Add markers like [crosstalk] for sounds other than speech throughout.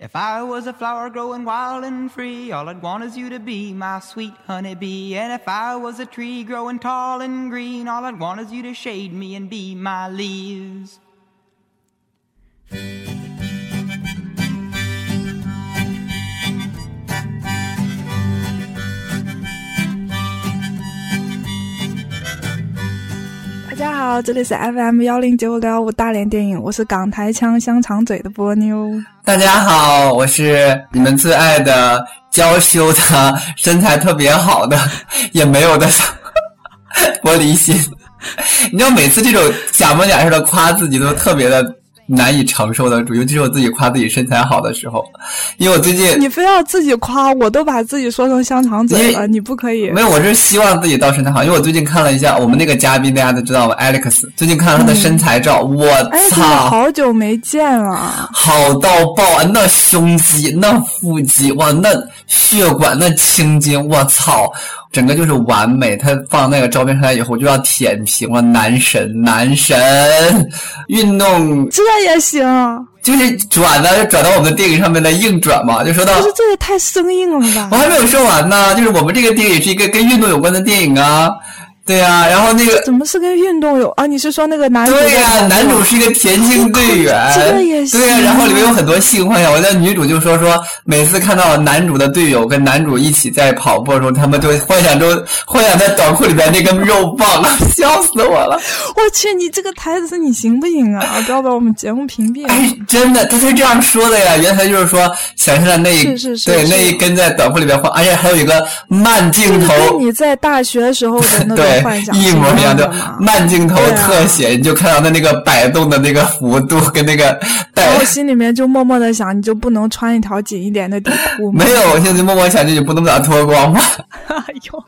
If I was a flower growing wild and free, all I'd want is you to be my sweet honey bee. And if I was a tree growing tall and green, all I'd want is you to shade me and be my leaves. 大家好，这里是 FM 幺零九五六五大连电影，我是港台腔香肠嘴的波妞。 大家好，我是你们最爱的娇羞的身材特别好的也没有的 [laughs] 玻璃心。你知道每次这种假模假式的夸自己都特别的。难以承受的住，尤其是我自己夸自己身材好的时候，因为我最近你非要自己夸，我都把自己说成香肠嘴了，你不可以。没有，我是希望自己到身材好，因为我最近看了一下我们那个嘉宾，大家都知道吧，Alex，最近看了他的身材照，我操，好久没见了，好到爆啊！那胸肌，那腹肌，哇，那血管，那青筋，我操！整个就是完美，他放那个照片出来以后就要舔屏了，男神男神，运动这也行，就是转的转到我们的电影上面来硬转嘛，就说到，不是这也太生硬了吧？我还没有说完呢，就是我们这个电影是一个跟运动有关的电影啊。对呀，然后那个怎么是跟运动有啊？你是说那个男主？对呀，男主是一个田径队员，[laughs] 这个也是。对呀，然后里面有很多性幻想。我的女主就说说，每次看到男主的队友跟男主一起在跑步的时候，他们就幻想中 [laughs] 幻想在短裤里边那根肉棒，[laughs] 笑死我了。我去，你这个台词你行不行啊？不要把我们节目屏蔽了。哎，真的，他是这样说的呀。原来就是说，想象的那一对那一根在短裤里边晃，而且还有一个慢镜头。跟你在大学时候的那种。一模一样的慢镜头特写，你就看到他那个摆动的那个幅度跟那个。我心里面就默默的想，你就不能穿一条紧一点的底裤吗？没有，我现在就默默想，就你不能把它脱光吗？[laughs] 哎呦！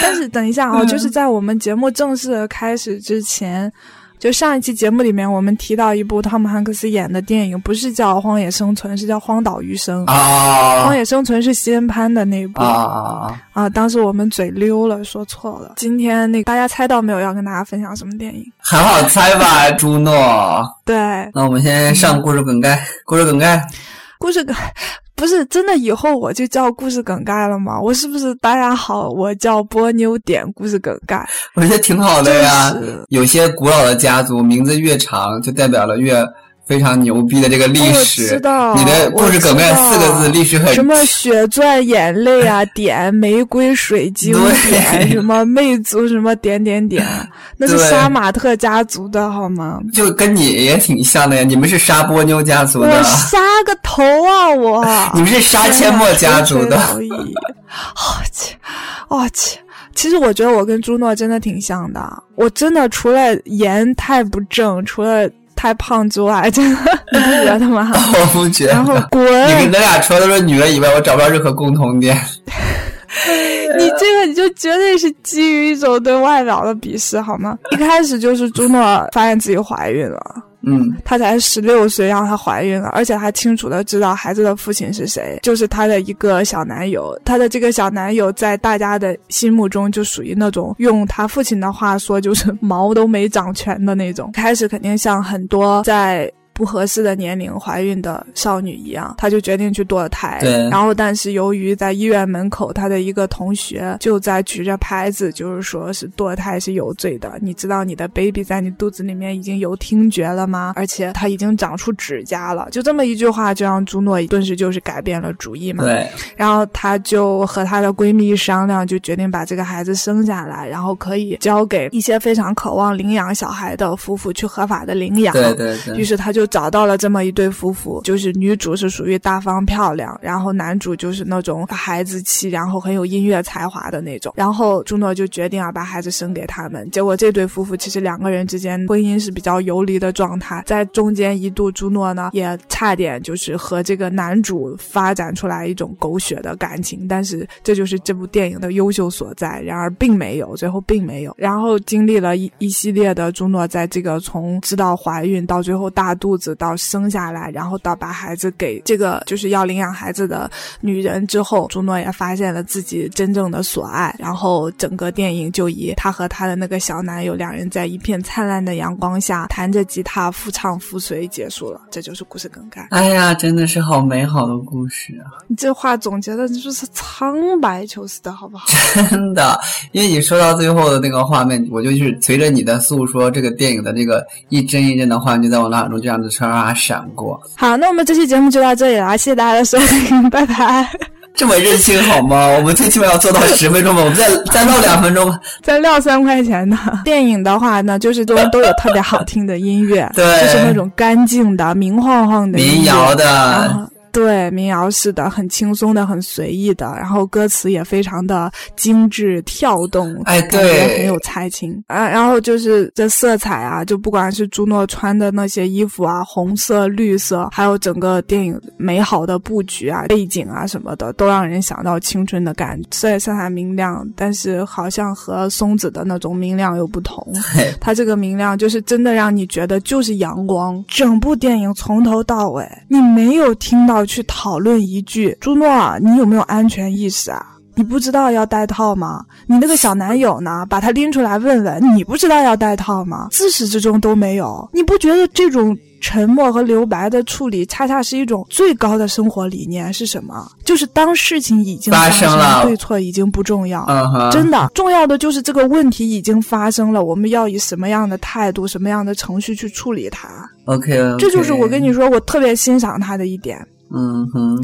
但是等一下啊，就是在我们节目正式开始之前。就上一期节目里面，我们提到一部汤姆汉克斯演的电影，不是叫《荒野生存》，是叫《荒岛余生》啊。荒野生存是西恩潘的那部啊啊！当时我们嘴溜了，说错了。今天那大家猜到没有？要跟大家分享什么电影？很好猜吧，朱诺。对。那我们先上故事梗概。故事梗概。故事梗。不是真的，以后我就叫故事梗概了吗？我是不是大家好？我叫波妞点故事梗概，我觉得挺好的呀。有些古老的家族名字越长，就代表了越。非常牛逼的这个历史，知道你的故事梗概四个字，历史很什么血钻眼泪啊，点玫瑰水晶点什么魅族什么点点点，[laughs] 那是杀马特家族的好吗？就跟你也挺像的呀，你们是杀波妞家族的，我杀 [laughs] 个头啊我！[laughs] 你们是杀阡陌家族的，我去，我去，其实我觉得我跟朱诺真的挺像的，我真的除了颜太不正，除了。太胖之外，真的你不 [laughs] 觉得吗？我不觉得。然后滚！你跟咱俩除了都是女人以外，我找不到任何共同点。[laughs] 你这个你就绝对是基于一种对外表的鄙视，好吗？一开始就是朱诺发现自己怀孕了。嗯，她才十六岁，让她怀孕了，而且她清楚的知道孩子的父亲是谁，就是她的一个小男友。她的这个小男友在大家的心目中就属于那种用她父亲的话说，就是 [laughs] 毛都没长全的那种。开始肯定像很多在。不合适的年龄怀孕的少女一样，她就决定去堕胎。对。然后，但是由于在医院门口，她的一个同学就在举着牌子，就是说是堕胎是有罪的。你知道你的 baby 在你肚子里面已经有听觉了吗？而且他已经长出指甲了。就这么一句话，就让朱诺顿时就是改变了主意嘛。对。然后她就和她的闺蜜商量，就决定把这个孩子生下来，然后可以交给一些非常渴望领养小孩的夫妇去合法的领养。对对对。于是她就。找到了这么一对夫妇，就是女主是属于大方漂亮，然后男主就是那种孩子气，然后很有音乐才华的那种。然后朱诺就决定要把孩子生给他们。结果这对夫妇其实两个人之间婚姻是比较游离的状态，在中间一度朱诺呢也差点就是和这个男主发展出来一种狗血的感情，但是这就是这部电影的优秀所在。然而并没有，最后并没有。然后经历了一一系列的朱诺在这个从知道怀孕到最后大肚。肚子到生下来，然后到把孩子给这个就是要领养孩子的女人之后，朱诺也发现了自己真正的所爱，然后整个电影就以他和他的那个小男友两人在一片灿烂的阳光下弹着吉他夫唱妇随结束了，这就是故事梗概。哎呀，真的是好美好的故事啊！你这话总结的就是苍白求死的好不好？[laughs] 真的，因为你说到最后的那个画面，我就是随着你的诉说，这个电影的这个一帧一帧的画面就在我脑海中这样子唰唰闪过。好，那我们这期节目就到这里了，谢谢大家的收听，拜拜。这么任性好吗？[laughs] 我们最起码要做到十分钟吧，我们再再唠两分钟吧。[laughs] 再唠三块钱的电影的话呢，就是都都有特别好听的音乐，[laughs] 对就是那种干净的、明晃晃的民谣的后，对，民谣式的，很轻松的，很随意的，然后歌词也非常的精致跳动，哎感觉对很有才情啊。然后就是这色彩啊，就不管是朱诺穿的那些衣服啊，红色、绿色，还有整个电影美好的布局啊、背景啊什么的，都让人想到青春的感觉。虽然色彩明亮，但是好像和松子的那种明亮又不同。嘿 [laughs] 它这个明亮就是真的让你觉得就是阳光。整部电影从头到尾，你没有听到去讨论一句“朱诺，你有没有安全意识啊？”你不知道要戴套吗？你那个小男友呢？把他拎出来问问，你不知道要戴套吗？自始至终都没有。你不觉得这种沉默和留白的处理，恰恰是一种最高的生活理念是什么？就是当事情已经发生生了对错已经不重要。真的，重要的就是这个问题已经发生了，我们要以什么样的态度、什么样的程序去处理它。OK，, 这就是我跟你说，我特别欣赏他的一点。嗯哼，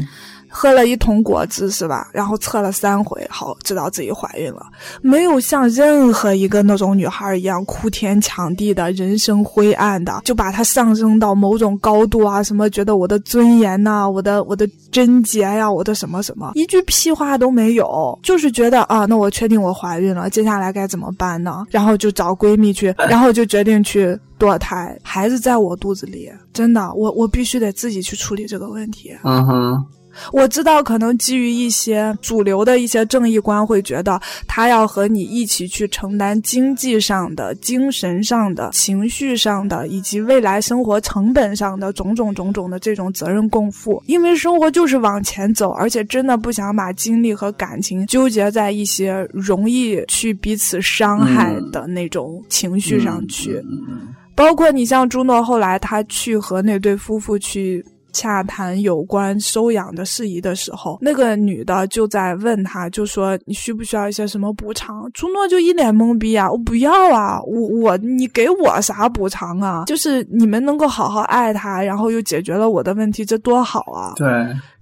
喝了一桶果汁是吧？然后测了三回，好知道自己怀孕了，没有像任何一个那种女孩一样哭天抢地的人生灰暗的，就把它上升到某种高度啊，什么觉得我的尊严呐、我的我的贞洁呀、我的什么什么，一句屁话都没有，就是觉得啊，那我确定我怀孕了，接下来该怎么办呢？然后就找闺蜜去，然后就决定去堕胎，孩子在我肚子里，真的，我我必须得自己去处理这个问题。嗯哼，我知道，可能基于一些主流的一些正义观，会觉得他要和你一起去承担经济上的、精神上的、情绪上的，以及未来生活成本上的种种种种的这种责任共负。因为生活就是往前走，而且真的不想把精力和感情纠结在一些容易去彼此伤害的那种情绪上去。嗯嗯包括你像朱诺后来他去和那对夫妇去洽谈有关收养的事宜的时候，那个女的就在问他，就说你需不需要一些什么补偿？朱诺就一脸懵逼啊，我不要啊，[laughs] 我我你给我啥补偿啊？就是你们能够好好爱他，然后又解决了我的问题，这多好啊！对，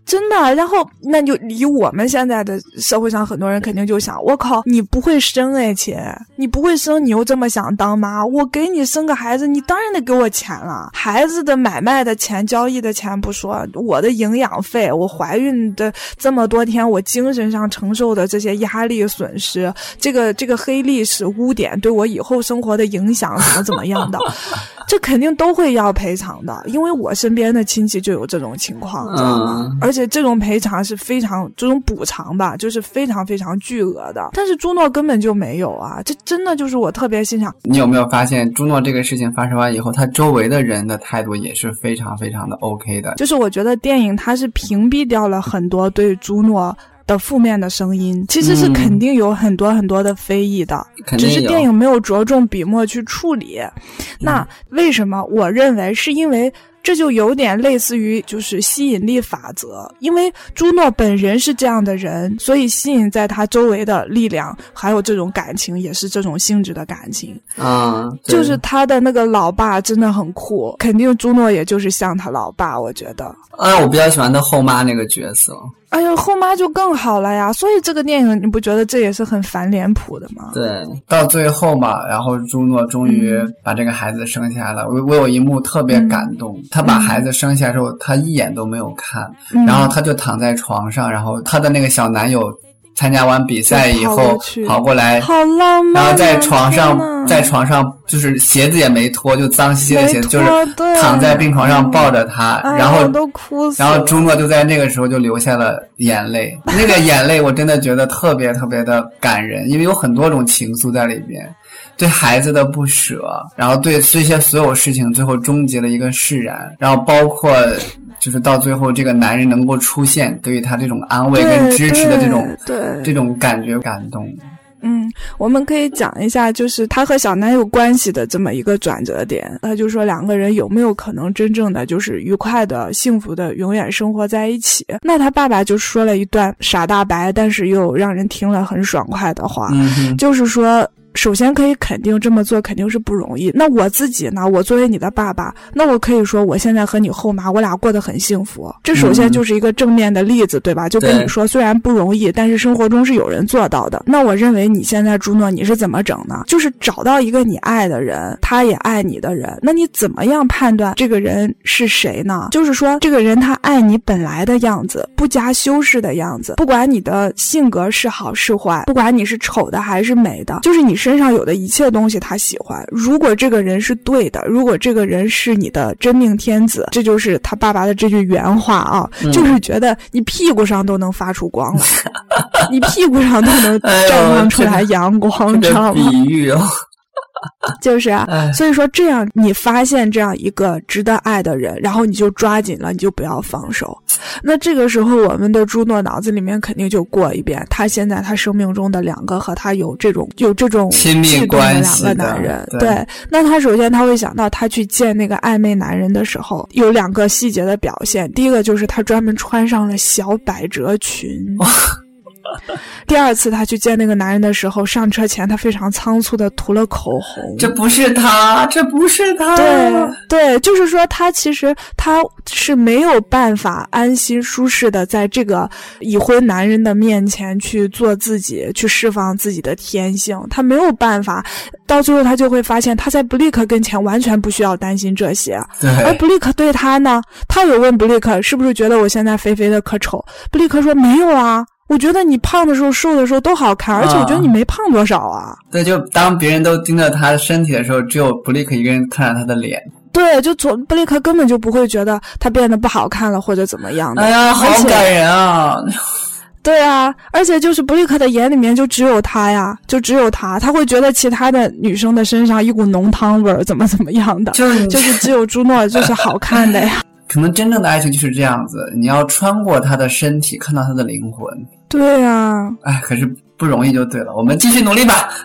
真的，然后那就以我们现在的社会上很多人肯定就想，我靠，你不会生哎，亲，你不会生，你又这么想当妈，我给你生个孩子，你当然得给我钱了。孩子的买卖的钱、交易的钱不说，我的营养费，我怀孕的这么多天，我精神上承受的这些压力损失，这个这个黑历史污点对我以后生活的影响怎么怎么样的，这肯定都会要赔偿的，因为我身边的亲戚就有这种情况，知道吗？嗯而且这种赔偿是非常这种补偿吧，就是非常非常巨额的。但是朱诺根本就没有啊，这真的就是我特别欣赏。你有没有发现，朱诺这个事情发生完以后，他周围的人的态度也是非常非常的 OK 的。就是我觉得电影它是屏蔽掉了很多对朱诺。的负面的声音其实是嗯肯定有很多很多的非议的，只是电影没有着重笔墨去处理。那为什么？我认为是因为这就有点类似于就是吸引力法则，因为朱诺本人是这样的人，所以吸引在他周围的力量还有这种感情也是这种性质的感情。啊，就是他的那个老爸真的很酷，肯定朱诺也就是像他老爸，我觉得。啊，我比较喜欢他后妈那个角色。哎呦，后妈就更好了呀！所以这个电影你不觉得这也是很反脸谱的吗？对，到最后嘛，然后朱诺终于把这个孩子生下来了。我我有一幕特别感动，他把孩子生下来之后，他一眼都没有看，嗯然后他就躺在床上，然后他的那个小男友参加完比赛以后过跑过来，好浪漫、啊！然后在床上，呐在床上就是鞋子也没脱，就脏兮兮的鞋子，就是躺在病床上抱着他，哎然后我都哭。然后朱诺就在那个时候就流下了眼泪，[laughs] 那个眼泪我真的觉得特别特别的感人，因为有很多种情愫在里边。对孩子的不舍，然后对这些所有事情最后终结了一个释然，然后包括就是到最后这个男人能够出现，给予他这种安慰跟支持的这种对这种感觉感动。嗯，我们可以讲一下，就是他和小男友关系的这么一个转折点。他就说两个人有没有可能真正的就是愉快的、幸福的永远生活在一起？那他爸爸就说了一段傻大白，但是又让人听了很爽快的话，嗯就是说。首先可以肯定这么做肯定是不容易。那我自己呢？我作为你的爸爸，那我可以说我现在和你后妈，我俩过得很幸福。这首先就是一个正面的例子，对吧？就跟你说，虽然不容易，但是生活中是有人做到的。那我认为你现在朱诺你是怎么整呢？就是找到一个你爱的人，他也爱你的人。那你怎么样判断这个人是谁呢？就是说这个人他爱你本来的样子，不加修饰的样子，不管你的性格是好是坏，不管你是丑的还是美的，就是你。身上有的一切东西他喜欢。如果这个人是对的，如果这个人是你的真命天子，这就是他爸爸的这句原话啊，就是觉得你屁股上都能发出光来，[laughs] 你屁股上都能绽放出来阳光，知道吗？比喻哦。[laughs] 就是啊，所以说这样你发现这样一个值得爱的人，然后你就抓紧了，你就不要放手。那这个时候，我们的朱诺脑子里面肯定就过一遍，他现在他生命中的两个和他有这种有这种亲密关系的两个男人。对，那他首先他会想到他去见那个暧昧男人的时候，有两个细节的表现。第一个就是他专门穿上了小百褶裙。[laughs] [laughs] 第二次他去见那个男人的时候，上车前他非常仓促的涂了口红。这不是他，这不是他。对对，就是说他其实他是没有办法安心舒适的在这个已婚男人的面前去做自己，去释放自己的天性。他没有办法，到最后他就会发现他在布利克跟前完全不需要担心这些。对。而布利克对他呢，他有问布利克是不是觉得我现在肥肥的可丑？布利克说没有啊。我觉得你胖的时候、瘦的时候都好看，而且我觉得你没胖多少啊。对，就当别人都盯着他的身体的时候，只有布利克一个人看着他的脸。对，就从布利克根本就不会觉得他变得不好看了或者怎么样的。哎呀，好感人啊！对啊，而且就是布利克的眼里面就只有他呀，就只有他，他会觉得其他的女生的身上一股浓汤味儿，怎么怎么样的，就是就是只有朱诺就是好看的呀。[laughs] 可能真正的爱情就是这样子，你要穿过他的身体，看到他的灵魂。对呀，哎，可是不容易就对了。我们继续努力吧。[laughs]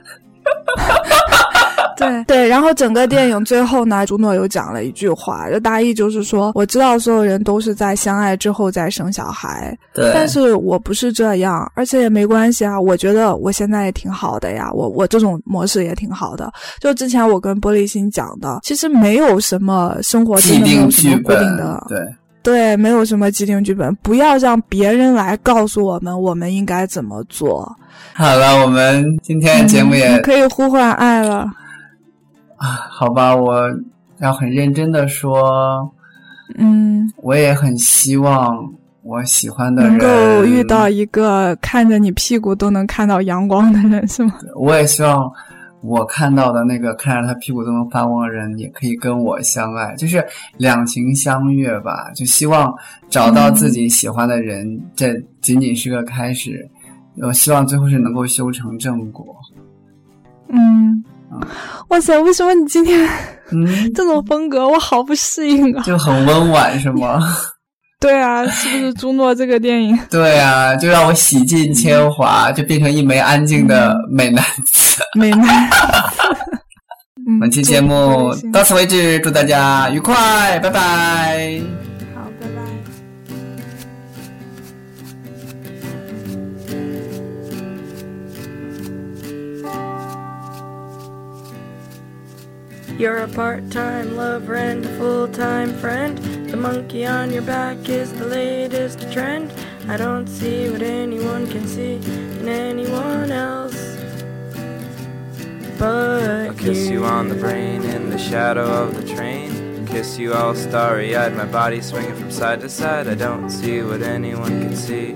[laughs] 对对，然后整个电影最后呢，朱诺又讲了一句话，就大意就是说，我知道所有人都是在相爱之后再生小孩，对，但是我不是这样，而且也没关系啊，我觉得我现在也挺好的呀，我我这种模式也挺好的。就之前我跟玻璃心讲的，其实没有什么生活是没有什么固定剧本，对对，没有什么既定剧本，不要让别人来告诉我们我们应该怎么做。好了，我们今天节目也可以呼唤爱了。啊，好吧，我要很认真的说，嗯，我也很希望我喜欢的人能够遇到一个看着你屁股都能看到阳光的人，是吗？我也希望我看到的那个看着他屁股都能发光的人，也可以跟我相爱，就是两情相悦吧。就希望找到自己喜欢的人，这仅仅是个开始。我希望最后是能够修成正果。嗯。哇塞！为什么你今天嗯 [laughs] 这种风格我好不适应啊？就很温婉是吗？[laughs] 对啊，是不是朱诺这个电影？[laughs] 对啊，就让我洗尽铅华，就变成一枚安静的美男子。美男。[laughs] 本期节目到此为止，祝大家愉快，拜拜 You're a part-time lover and a full-time friend. The monkey on your back is the latest trend. I don't see what anyone can see in anyone else. But I'll kiss you on the brain in the shadow of the train. Kiss you all starry-eyed, my body swinging from side to side. I don't see what anyone can see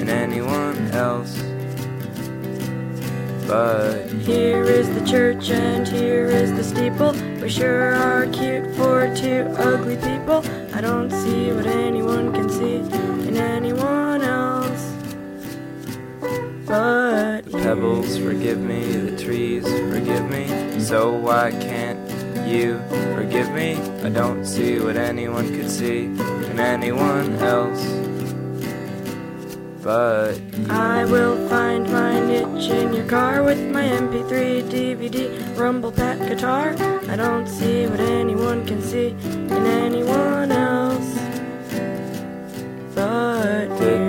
in anyone else. But here is the church and here is the steeple. We sure are cute for two ugly people. I don't see what anyone can see in anyone else. But the pebbles forgive me, the trees forgive me. So why can't you forgive me? I don't see what anyone could see in anyone else. But I will find my niche in your car with my MP3, DVD, rumble pack guitar. I don't see what anyone can see in anyone else. But you.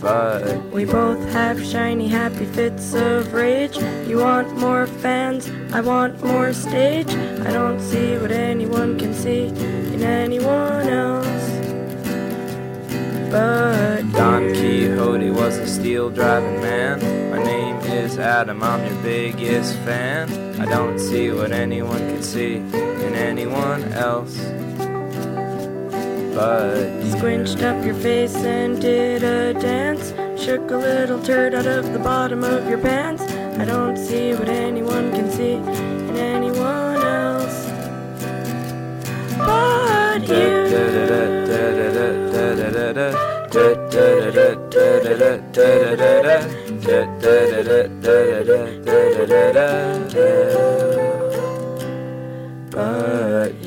But We both have shiny, happy fits of rage. You want more fans, I want more stage. I don't see what anyone can see in anyone else. But Don. Quixote was a steel driving man. My name is Adam, I'm your biggest fan. I don't see what anyone can see in anyone else. But you. Squinched up your face and did a dance. Shook a little turd out of the bottom of your pants. I don't see what anyone can see in anyone else. But But